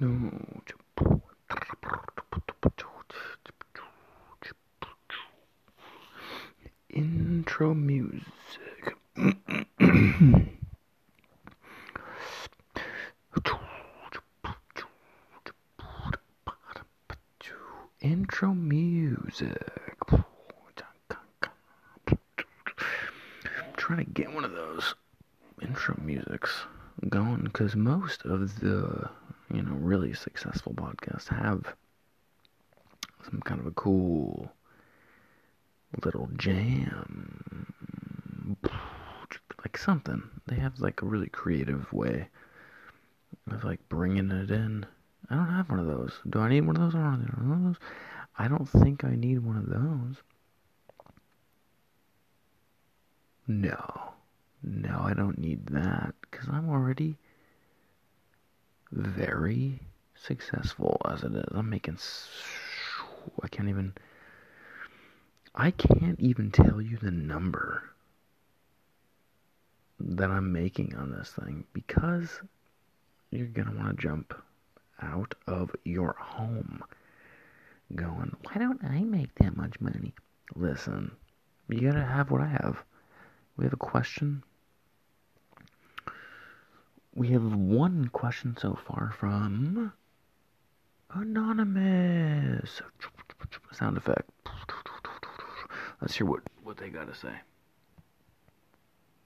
No. Intro music. Intro music. I'm trying to get one of those intro musics going because most of the really successful podcasts have some kind of a cool little jam. Like something. They have like a really creative way of like bringing it in. I don't have one of those. Do i need one of those? Or one of those. I don't think i need one of those. No. No i don't need that because i'm already very successful as it is i'm making i can't even I can't even tell you the number that I'm making on this thing because you're going to want to jump out of your home going, why don't I make that much money? Listen, you got to have what I have. We have a question. We have one question so far from Anonymous. Sound effect. Let's hear what, what they got to say.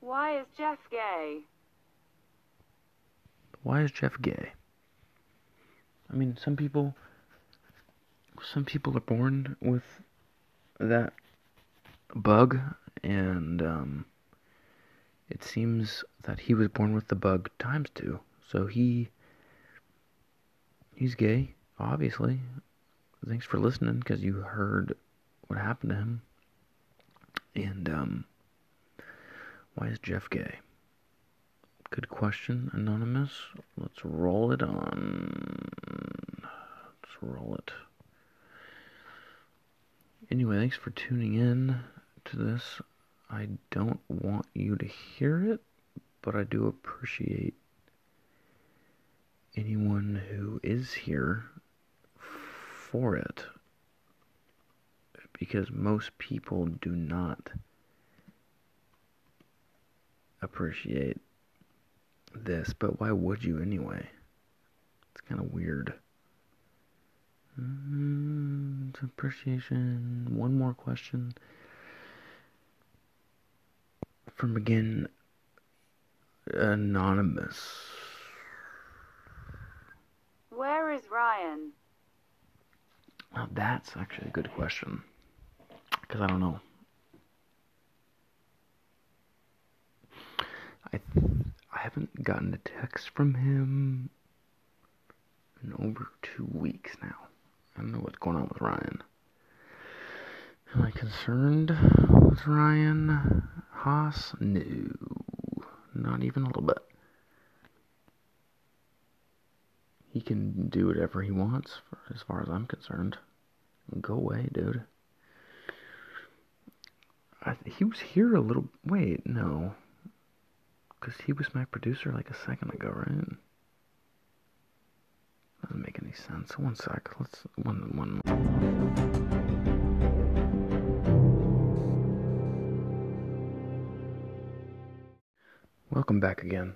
Why is Jeff gay? Why is Jeff gay? I mean, some people, some people are born with that bug, and um, it seems that he was born with the bug times two. So he, he's gay, obviously. Thanks for listening, because you heard what happened to him. And um, why is Jeff gay? Good question, Anonymous. Let's roll it on. Let's roll it. Anyway, thanks for tuning in to this. I don't want you to hear it, but I do appreciate anyone who is here for it because most people do not appreciate this, but why would you anyway? It's kind of weird. Mm, appreciation. One more question from again anonymous. Where is Ryan? Now that's actually a good question because I don't know. I I haven't gotten a text from him in over two weeks now. I don't know what's going on with Ryan. Am I concerned with Ryan Haas? No, not even a little bit. He can do whatever he wants, as far as I'm concerned. Go away, dude. I, he was here a little. Wait, no. Because he was my producer like a second ago, right? Doesn't make any sense. One sec. Let's. One. One. Welcome back again.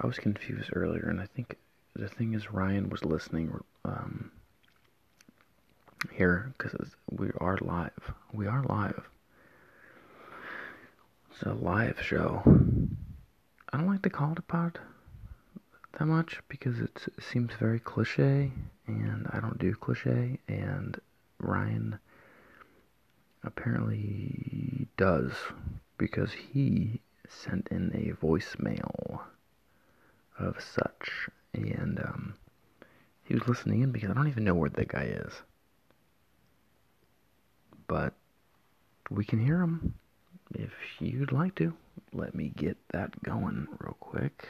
I was confused earlier, and I think the thing is Ryan was listening um, here because we are live. We are live. It's a live show. I don't like to call it a pod that much because it seems very cliche, and I don't do cliche, and Ryan apparently does because he sent in a voicemail of such, and um, he was listening in because I don't even know where that guy is, but we can hear him if you'd like to, let me get that going real quick.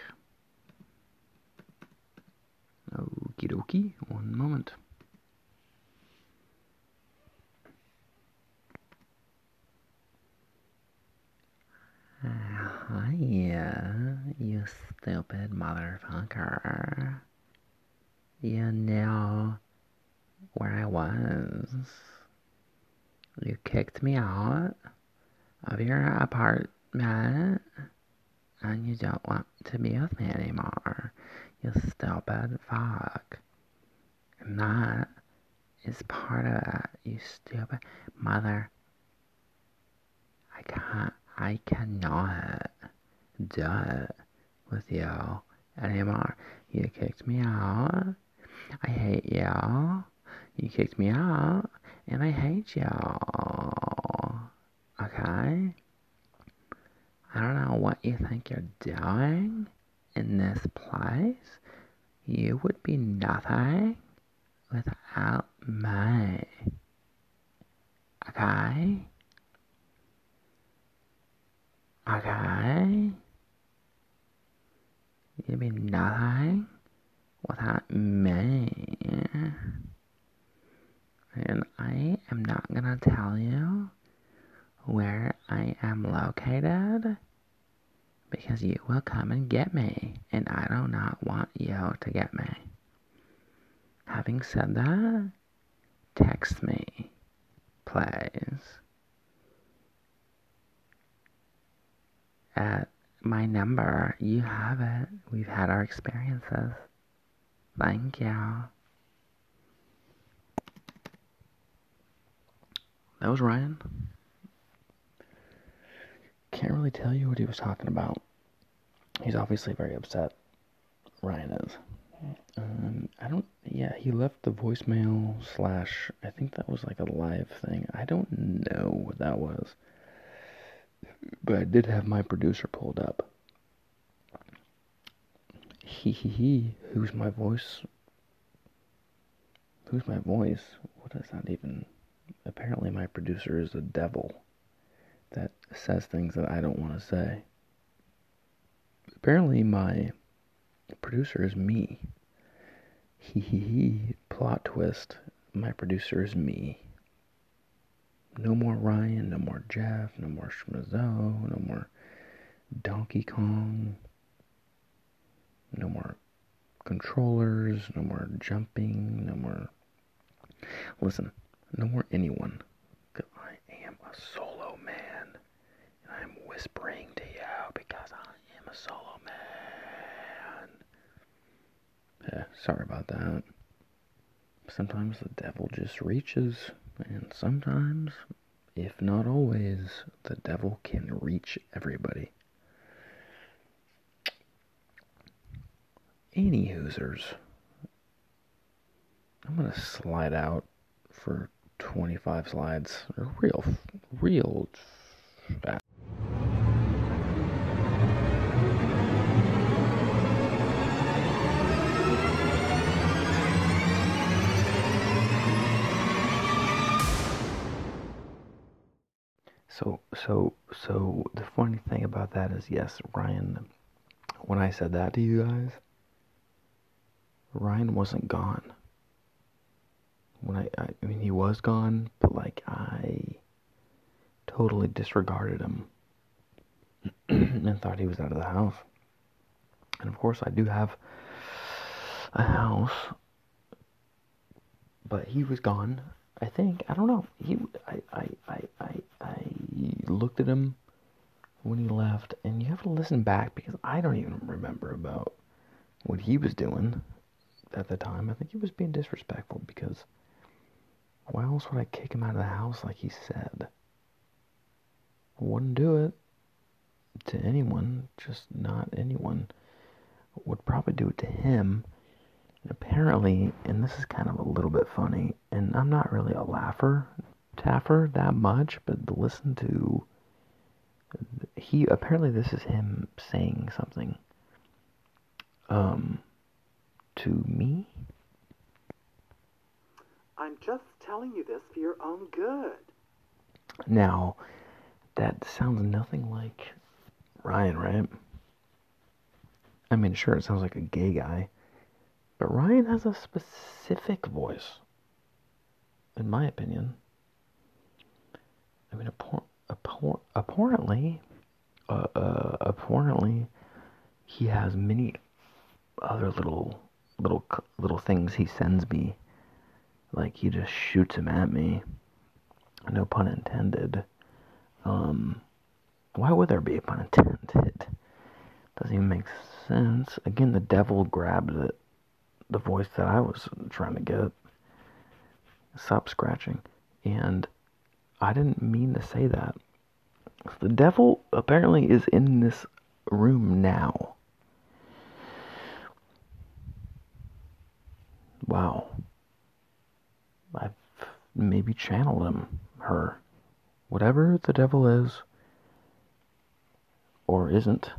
Okie dokie, one moment. Hiya, you stupid motherfucker. you knew where I was. You kicked me out of your apartment and you don't want to be with me anymore. You stupid fuck. And that is part of it, you stupid mother. I can't, I cannot do it with y'all. anymore. You kicked me out. I hate y'all. You kicked me out, and I hate y'all. Okay? I don't know what you think you're doing in this place. You would be nothing without me. Okay? Okay? You'd be nothing without me. And I am not gonna tell you where I am located because you will come and get me, and I do not want you to get me. Having said that, text me, please, at my number. You have it. We've had our experiences. Thank you. That was Ryan. Can't really tell you what he was talking about. He's obviously very upset. Ryan is. Um, I don't. Yeah, he left the voicemail slash. I think that was like a live thing. I don't know what that was, but I did have my producer pulled up. He he he. Who's my voice? Who's my voice? What is that even? Apparently, my producer is a devil that says things that I don't want to say. Apparently, my producer is me. He he he. Plot twist. My producer is me. No more Ryan, no more Jeff, no more Schmizzo, no more Donkey Kong, no more controllers, no more jumping, no more. Listen, no more anyone. I am a solo man. And I'm whispering to you because I am a solo man. Yeah, sorry about that. Sometimes the devil just reaches, and sometimes, if not always, the devil can reach everybody. Any hoosers. I'm gonna slide out for 25 slides. Real, real fast. So, so, so the funny thing about that is, yes, Ryan, when I said that to you guys, Ryan wasn't gone. When I, I, I mean, he was gone, but like I totally disregarded him and thought he was out of the house. And of course, I do have a house, but he was gone. I think I don't know. He, I, I, I, I, I looked at him when he left, and you have to listen back because I don't even remember about what he was doing at the time. I think he was being disrespectful because why else would I kick him out of the house like he said? Wouldn't do it to anyone, just not anyone. Would probably do it to him. And apparently, and this is kind of a little bit funny, and I'm not really a laugher, taffer that much, but listen to he apparently this is him saying something. Um to me? I'm just telling you this for your own good. now that sounds nothing like ryan right? I mean sure it sounds like a gay guy but ryan has a specific voice in my opinion i mean appar- appar- apparently uh, uh, apparently he has many other little little little things he sends me. Like he just shoots them at me. No pun intended. Um, why would there be a pun intended? Doesn't even make sense. Again, the devil grabbed it. The voice that I was trying to get. Stop scratching. And I didn't mean to say that. The devil apparently is in this room now. Wow. I've maybe channeled him, her. Whatever the devil is, or isn't,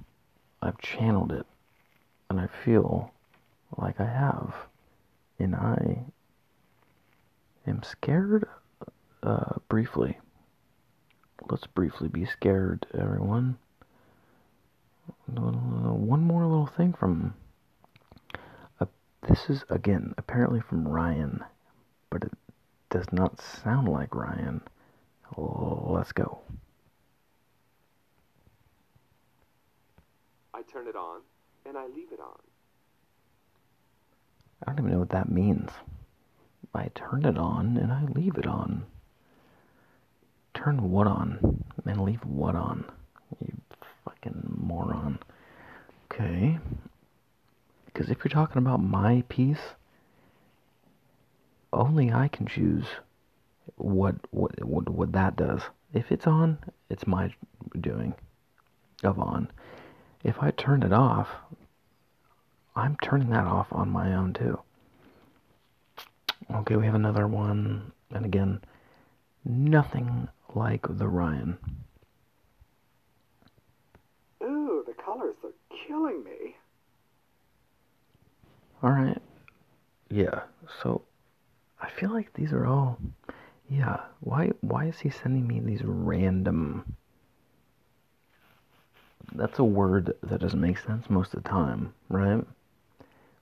I've channeled it. And I feel like I have. And I am scared uh, briefly. Let's briefly be scared, everyone. One more little thing from. Uh, this is, again, apparently from Ryan, but it does not sound like Ryan. Let's go. I turn it on and I leave it on. I don't even know what that means. I turn it on and I leave it on. Turn what on and leave what on? You fucking moron. Okay. Because if you're talking about my piece, only I can choose what what what, what that does. If it's on, it's my doing of on. If I turn it off, I'm turning that off on my own too. Okay, we have another one, and again, nothing like the Ryan. Ooh, the colors are killing me. Alright. Yeah, so I feel like these are all yeah, why why is he sending me these random That's a word that doesn't make sense most of the time, right?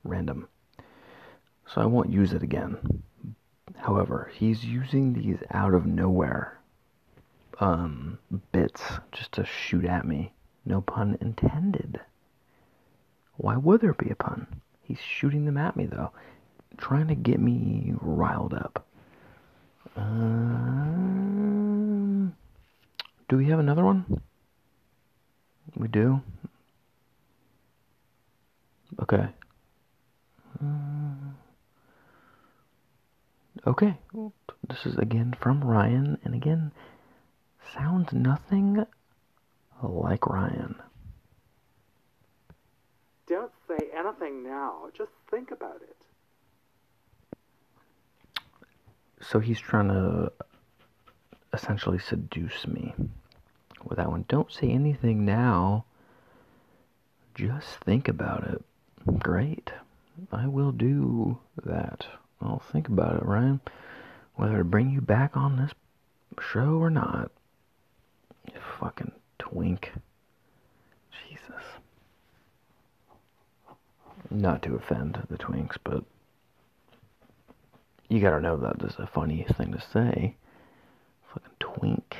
Random. So I won't use it again. However, he's using these out of nowhere um, bits just to shoot at me. No pun intended. Why would there be a pun? He's shooting them at me, though, trying to get me riled up. Um, do we have another one? We do? Okay. Uh, okay. This is again from Ryan, and again, sounds nothing like Ryan. Don't say anything now. Just think about it. So he's trying to essentially seduce me with that one. Don't say anything now. Just think about it. Great. I will do that. I'll think about it, Ryan. Whether to bring you back on this show or not. You fucking twink. Jesus. Not to offend the twinks, but you gotta know that that is a funny thing to say. Fucking twink.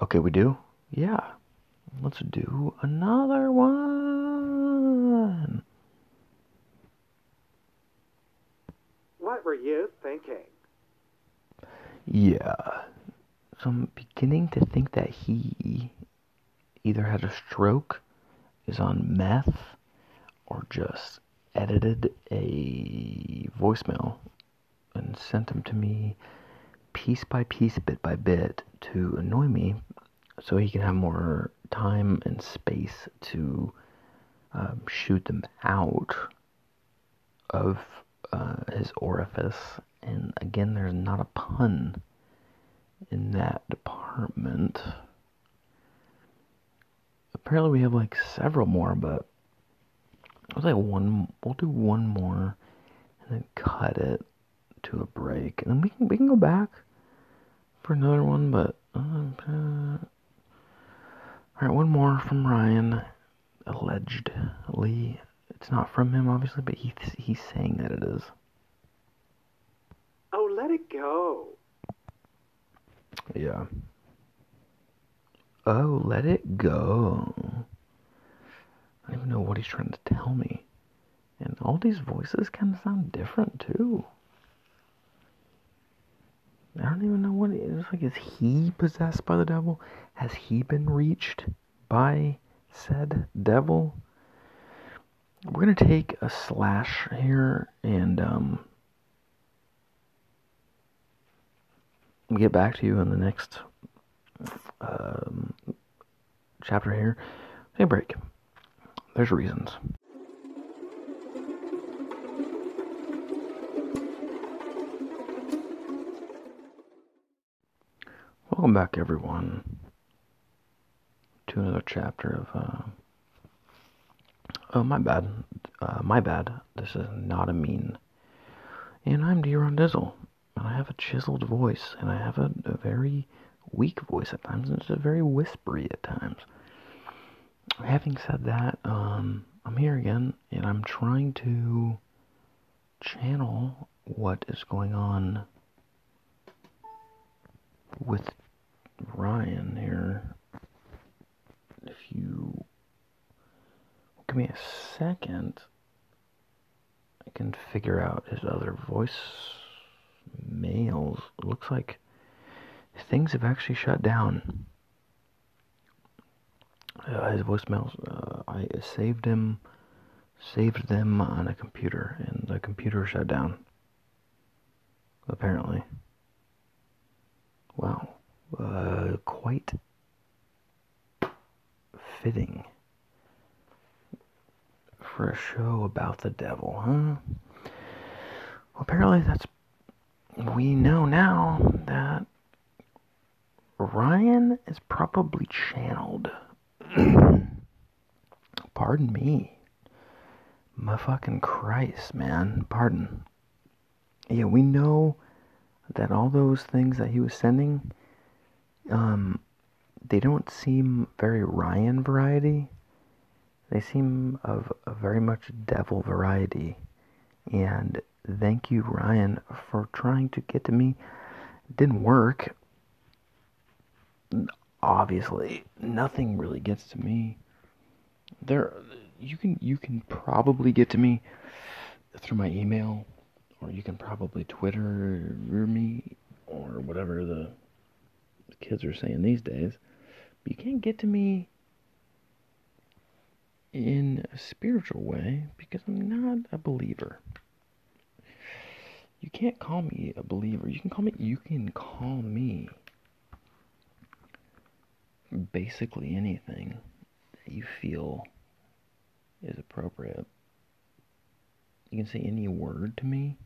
Okay, we do? Yeah. Let's do another one. What were you thinking? Yeah. So I'm beginning to think that he either had a stroke, is on meth, or just edited a voicemail and sent them to me piece by piece, bit by bit, to annoy me so he can have more time and space to um, shoot them out of uh, his orifice. And again, there's not a pun in that department. Apparently, we have like several more, but I was like one. We'll do one more, and then cut it to a break, and then we can we can go back for another one. But uh, uh, all right, one more from Ryan. Allegedly, it's not from him, obviously, but he he's saying that it is. Oh, let it go. Yeah. Oh, let it go. I don't even know what he's trying to tell me. And all these voices kind of sound different too. I don't even know what it is. Like, is he possessed by the devil? Has he been reached by said devil? We're gonna take a slash here and um, get back to you in the next um, chapter here. Take a break. There's reasons. Welcome back, everyone, to another chapter of. Uh, oh, my bad. Uh, my bad. This is not a mean. And I'm Deron Dizzle, and I have a chiseled voice, and I have a, a very weak voice at times, and it's a very whispery at times. Having said that, um, I'm here again, and I'm trying to channel what is going on with Ryan here. If you give me a second, I can figure out his other voice mails. It looks like things have actually shut down. Uh, his voicemails, uh, I saved him, saved them on a computer, and the computer shut down. Apparently. Wow. Uh, quite fitting for a show about the devil, huh? Well, apparently that's. We know now that Ryan is probably channeled. Pardon me. My fucking Christ, man. Pardon. Yeah, we know that all those things that he was sending, um, they don't seem very Ryan variety. They seem of a very much devil variety. And thank you, Ryan, for trying to get to me. It didn't work. Obviously, nothing really gets to me. There, you can you can probably get to me through my email or you can probably Twitter me or whatever the kids are saying these days. But you can't get to me in a spiritual way because I'm not a believer. You can't call me a believer. You can call me you can call me basically anything that you feel is appropriate. You can say any word to me.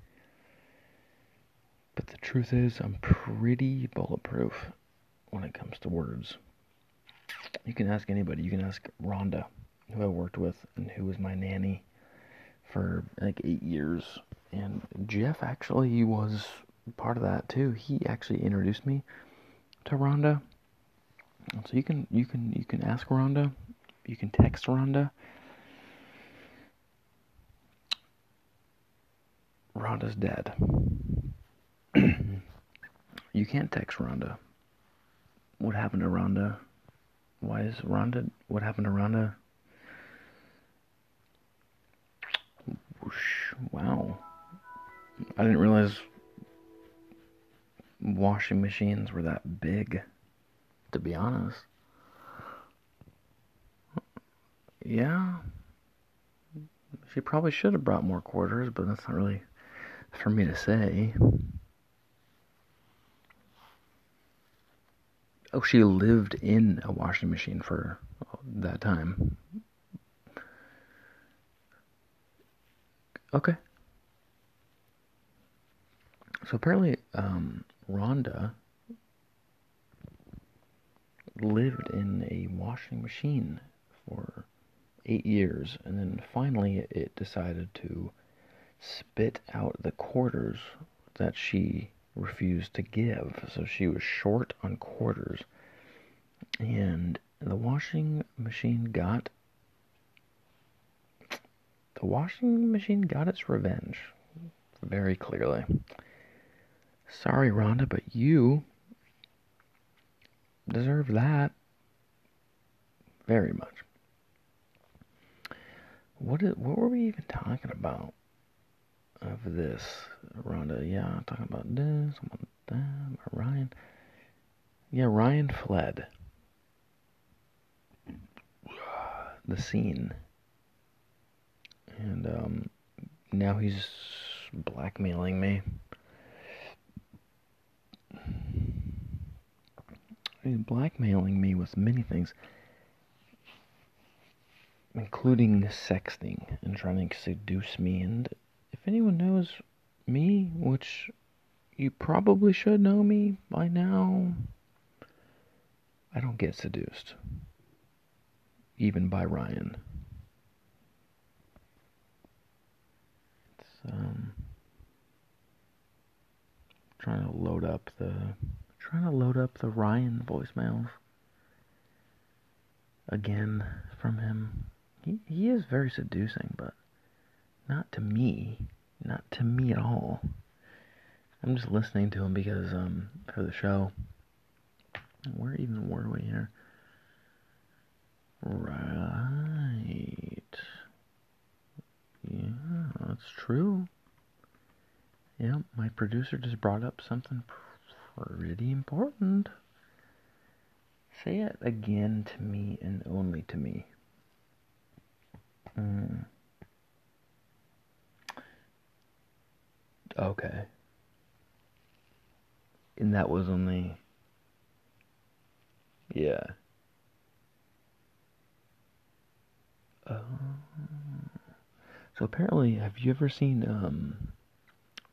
But the truth is, I'm pretty bulletproof when it comes to words. You can ask anybody. You can ask Rhonda, who I worked with and who was my nanny for like eight years. And Jeff actually was part of that too. He actually introduced me to Rhonda. So you can you can you can ask Rhonda. You can text Rhonda. Rhonda's dead. you can't text Rhonda. What happened to Rhonda? Why is Rhonda? What happened to Rhonda? Whoosh, wow. I didn't realize washing machines were that big, to be honest. Yeah. She probably should have brought more quarters, but that's not really for me to say. Oh, she lived in a washing machine for that time. Okay. So apparently, um, Rhonda lived in a washing machine for eight years, and then finally it decided to spit out the quarters that she refused to give. So she was short on quarters. And the washing machine got the washing machine got its revenge very clearly. Sorry, Rhonda, but you deserve that very much. What is, what were we even talking about of this, Rhonda? Yeah, I'm talking about this, I'm about that, Ryan. Yeah, Ryan fled. The scene. And um, now he's blackmailing me. He's blackmailing me with many things, including sexting and trying to seduce me. And if anyone knows me, which you probably should know me by now, I don't get seduced, even by Ryan. It's, um, trying to load up the trying to load up the Ryan voicemails again from him. He he is very seducing, but not to me. Not to me at all. I'm just listening to him because um for the show. Where even were we here? Right. Yeah, that's true. Yeah, my producer just brought up something pretty important. Say it again to me and only to me. Mm. Okay. And that was only. Yeah. Uh, so apparently, have you ever seen um,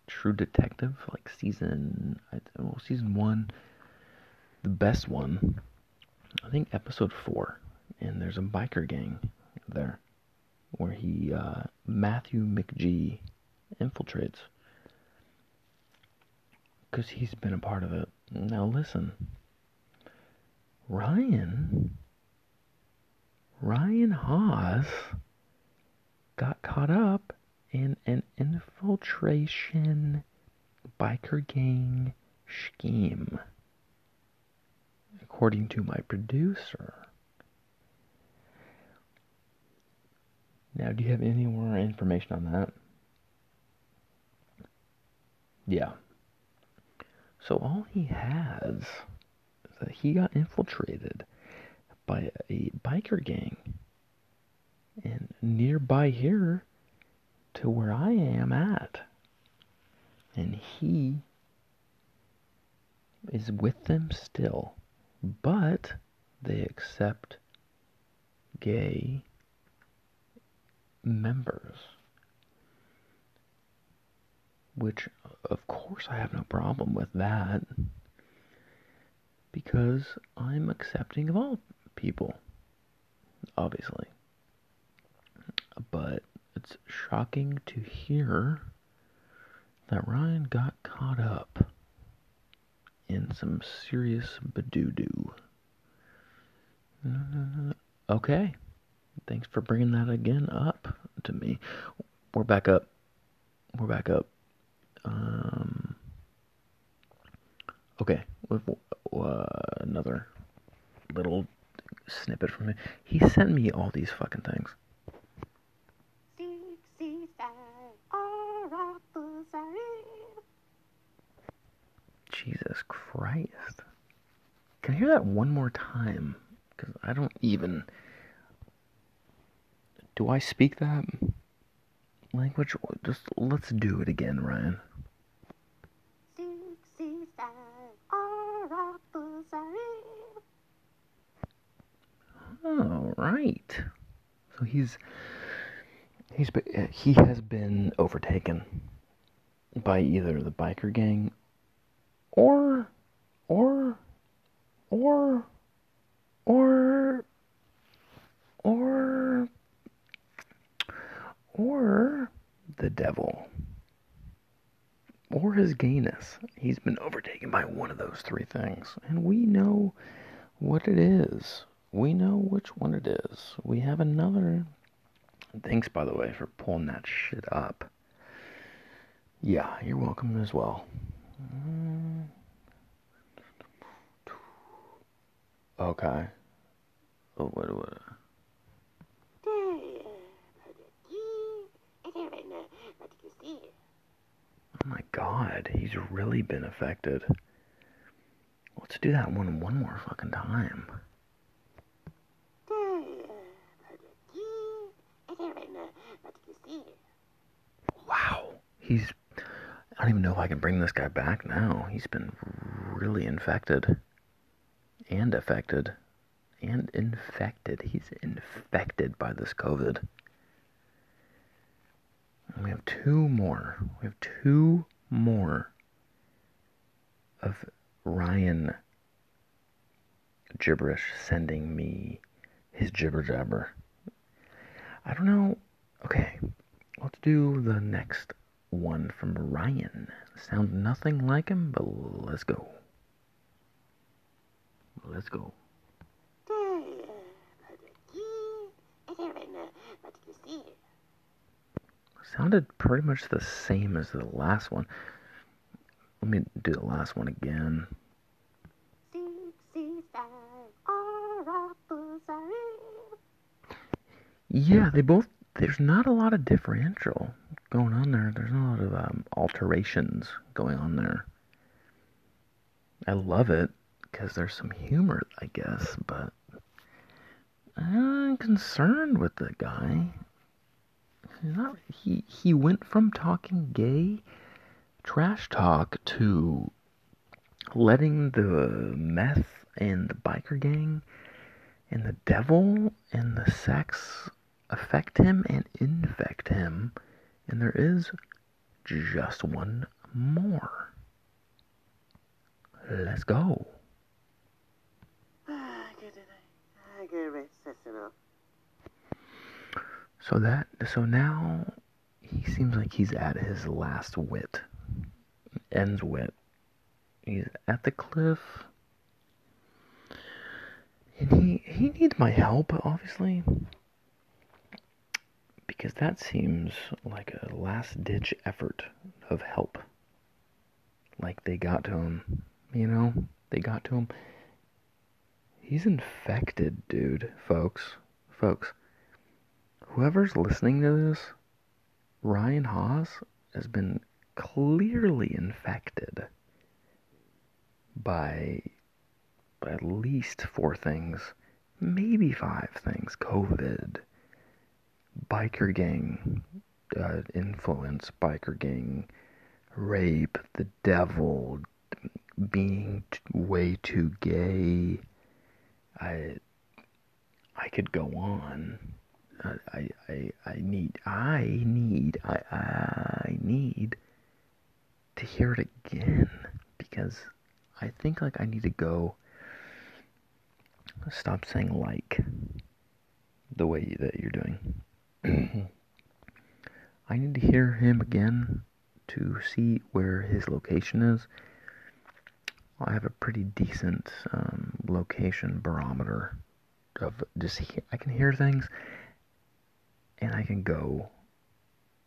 True Detective, like season, I don't know, season one, the best one. I think episode four, and there's a biker gang there, where he uh, Matthew McGee infiltrates, because he's been a part of it. Now listen, Ryan, Ryan Haas got caught up in an infiltration biker gang scheme, according to my producer. Now, do you have any more information on that? Yeah. So all he has is that he got infiltrated by a biker gang. And nearby here, to where I am at. And he is with them still, but they accept gay members. Which, of course, I have no problem with that because I'm accepting of all people, obviously. But it's shocking to hear that Ryan got caught up in some serious badoo Okay. Thanks for bringing that again up to me. We're back up. We're back up. Um, okay. Uh, another little snippet from him. He sent me all these fucking things. Jesus Christ. Can I hear that one more time? Because I don't even. Do I speak that language? Just let's do it again, Ryan. All right. So he's he's he has been overtaken by either the biker gang or or or or or or the devil or his gayness. He's been overtaken by one of those three things, and we know what it is. We know which one it is. We have another. Thanks, by the way, for pulling that shit up. Yeah, you're welcome as well. Okay. Oh, what, what? Oh my god, he's really been affected. Let's do that one one more fucking time. Wow. He's. I don't even know if I can bring this guy back now. He's been really infected. And affected. And infected. He's infected by this COVID. And we have two more. We have two more of Ryan gibberish sending me his jibber jabber. I don't know. Okay, let's do the next one from Ryan. Sounds nothing like him, but let's go. Let's go. Sounded pretty much the same as the last one. Let me do the last one again. Yeah, they both. There's not a lot of differential going on there. There's a lot of um, alterations going on there. I love it because there's some humor, I guess, but I'm concerned with the guy. Not. He he went from talking gay trash talk to letting the meth and the biker gang and the devil and the sex affect him and infect him. And there is just one more. Let's go. So that so now he seems like he's at his last wit. Ends wit. He's at the cliff. And he he needs my help, obviously. Because that seems like a last ditch effort of help. Like they got to him. You know? They got to him. He's infected, dude, folks. Folks. Whoever's listening to this, Ryan Haas has been clearly infected by, by at least four things, maybe five things COVID, biker gang uh, influence, biker gang rape, the devil, being t- way too gay. I I could go on. I I I need I need I I need to hear it again because I think like I need to go stop saying like the way that you're doing. I need to hear him again to see where his location is. I have a pretty decent um, location barometer of just he- I can hear things and I can go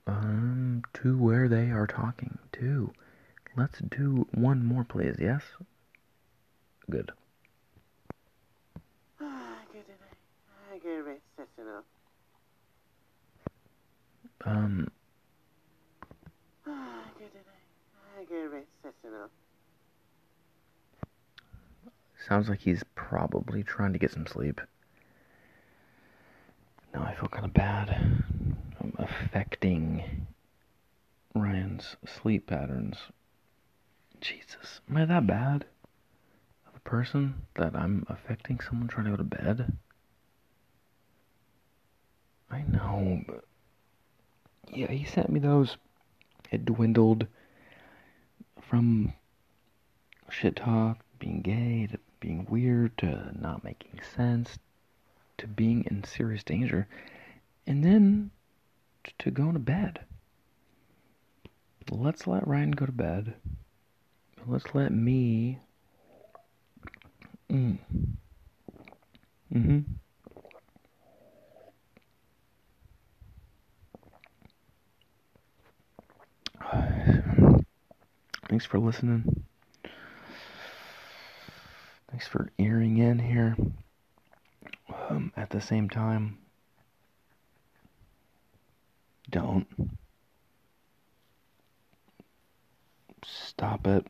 um to where they are talking to. Let's do one more, please. Yes. Good. Um. Sounds like he's probably trying to get some sleep. Now I feel kind of bad. I'm affecting Ryan's sleep patterns. Jesus, am I that bad of a person that I'm affecting someone trying to go to bed? I know, but yeah, he sent me those. It dwindled from shit talk, being gay, to being weird, to not making sense, to being in serious danger, and then to going to bed. Let's let Ryan go to bed. Let's let me. Mm. Mm-hmm. Thanks for listening. Thanks for earing in here. Um, at the same time, don't. stop it.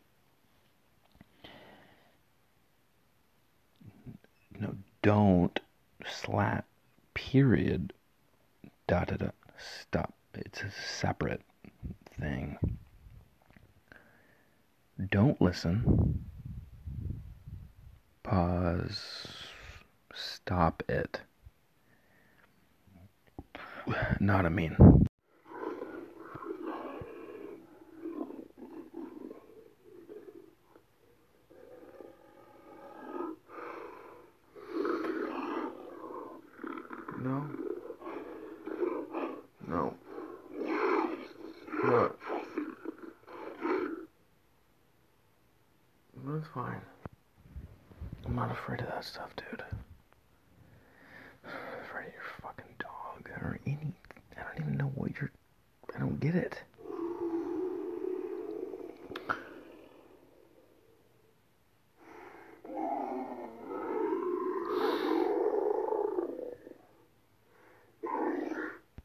No, don't slap, period, da da da, stop. It's a separate thing. Don't listen. Pause. Stop it. Not a mean.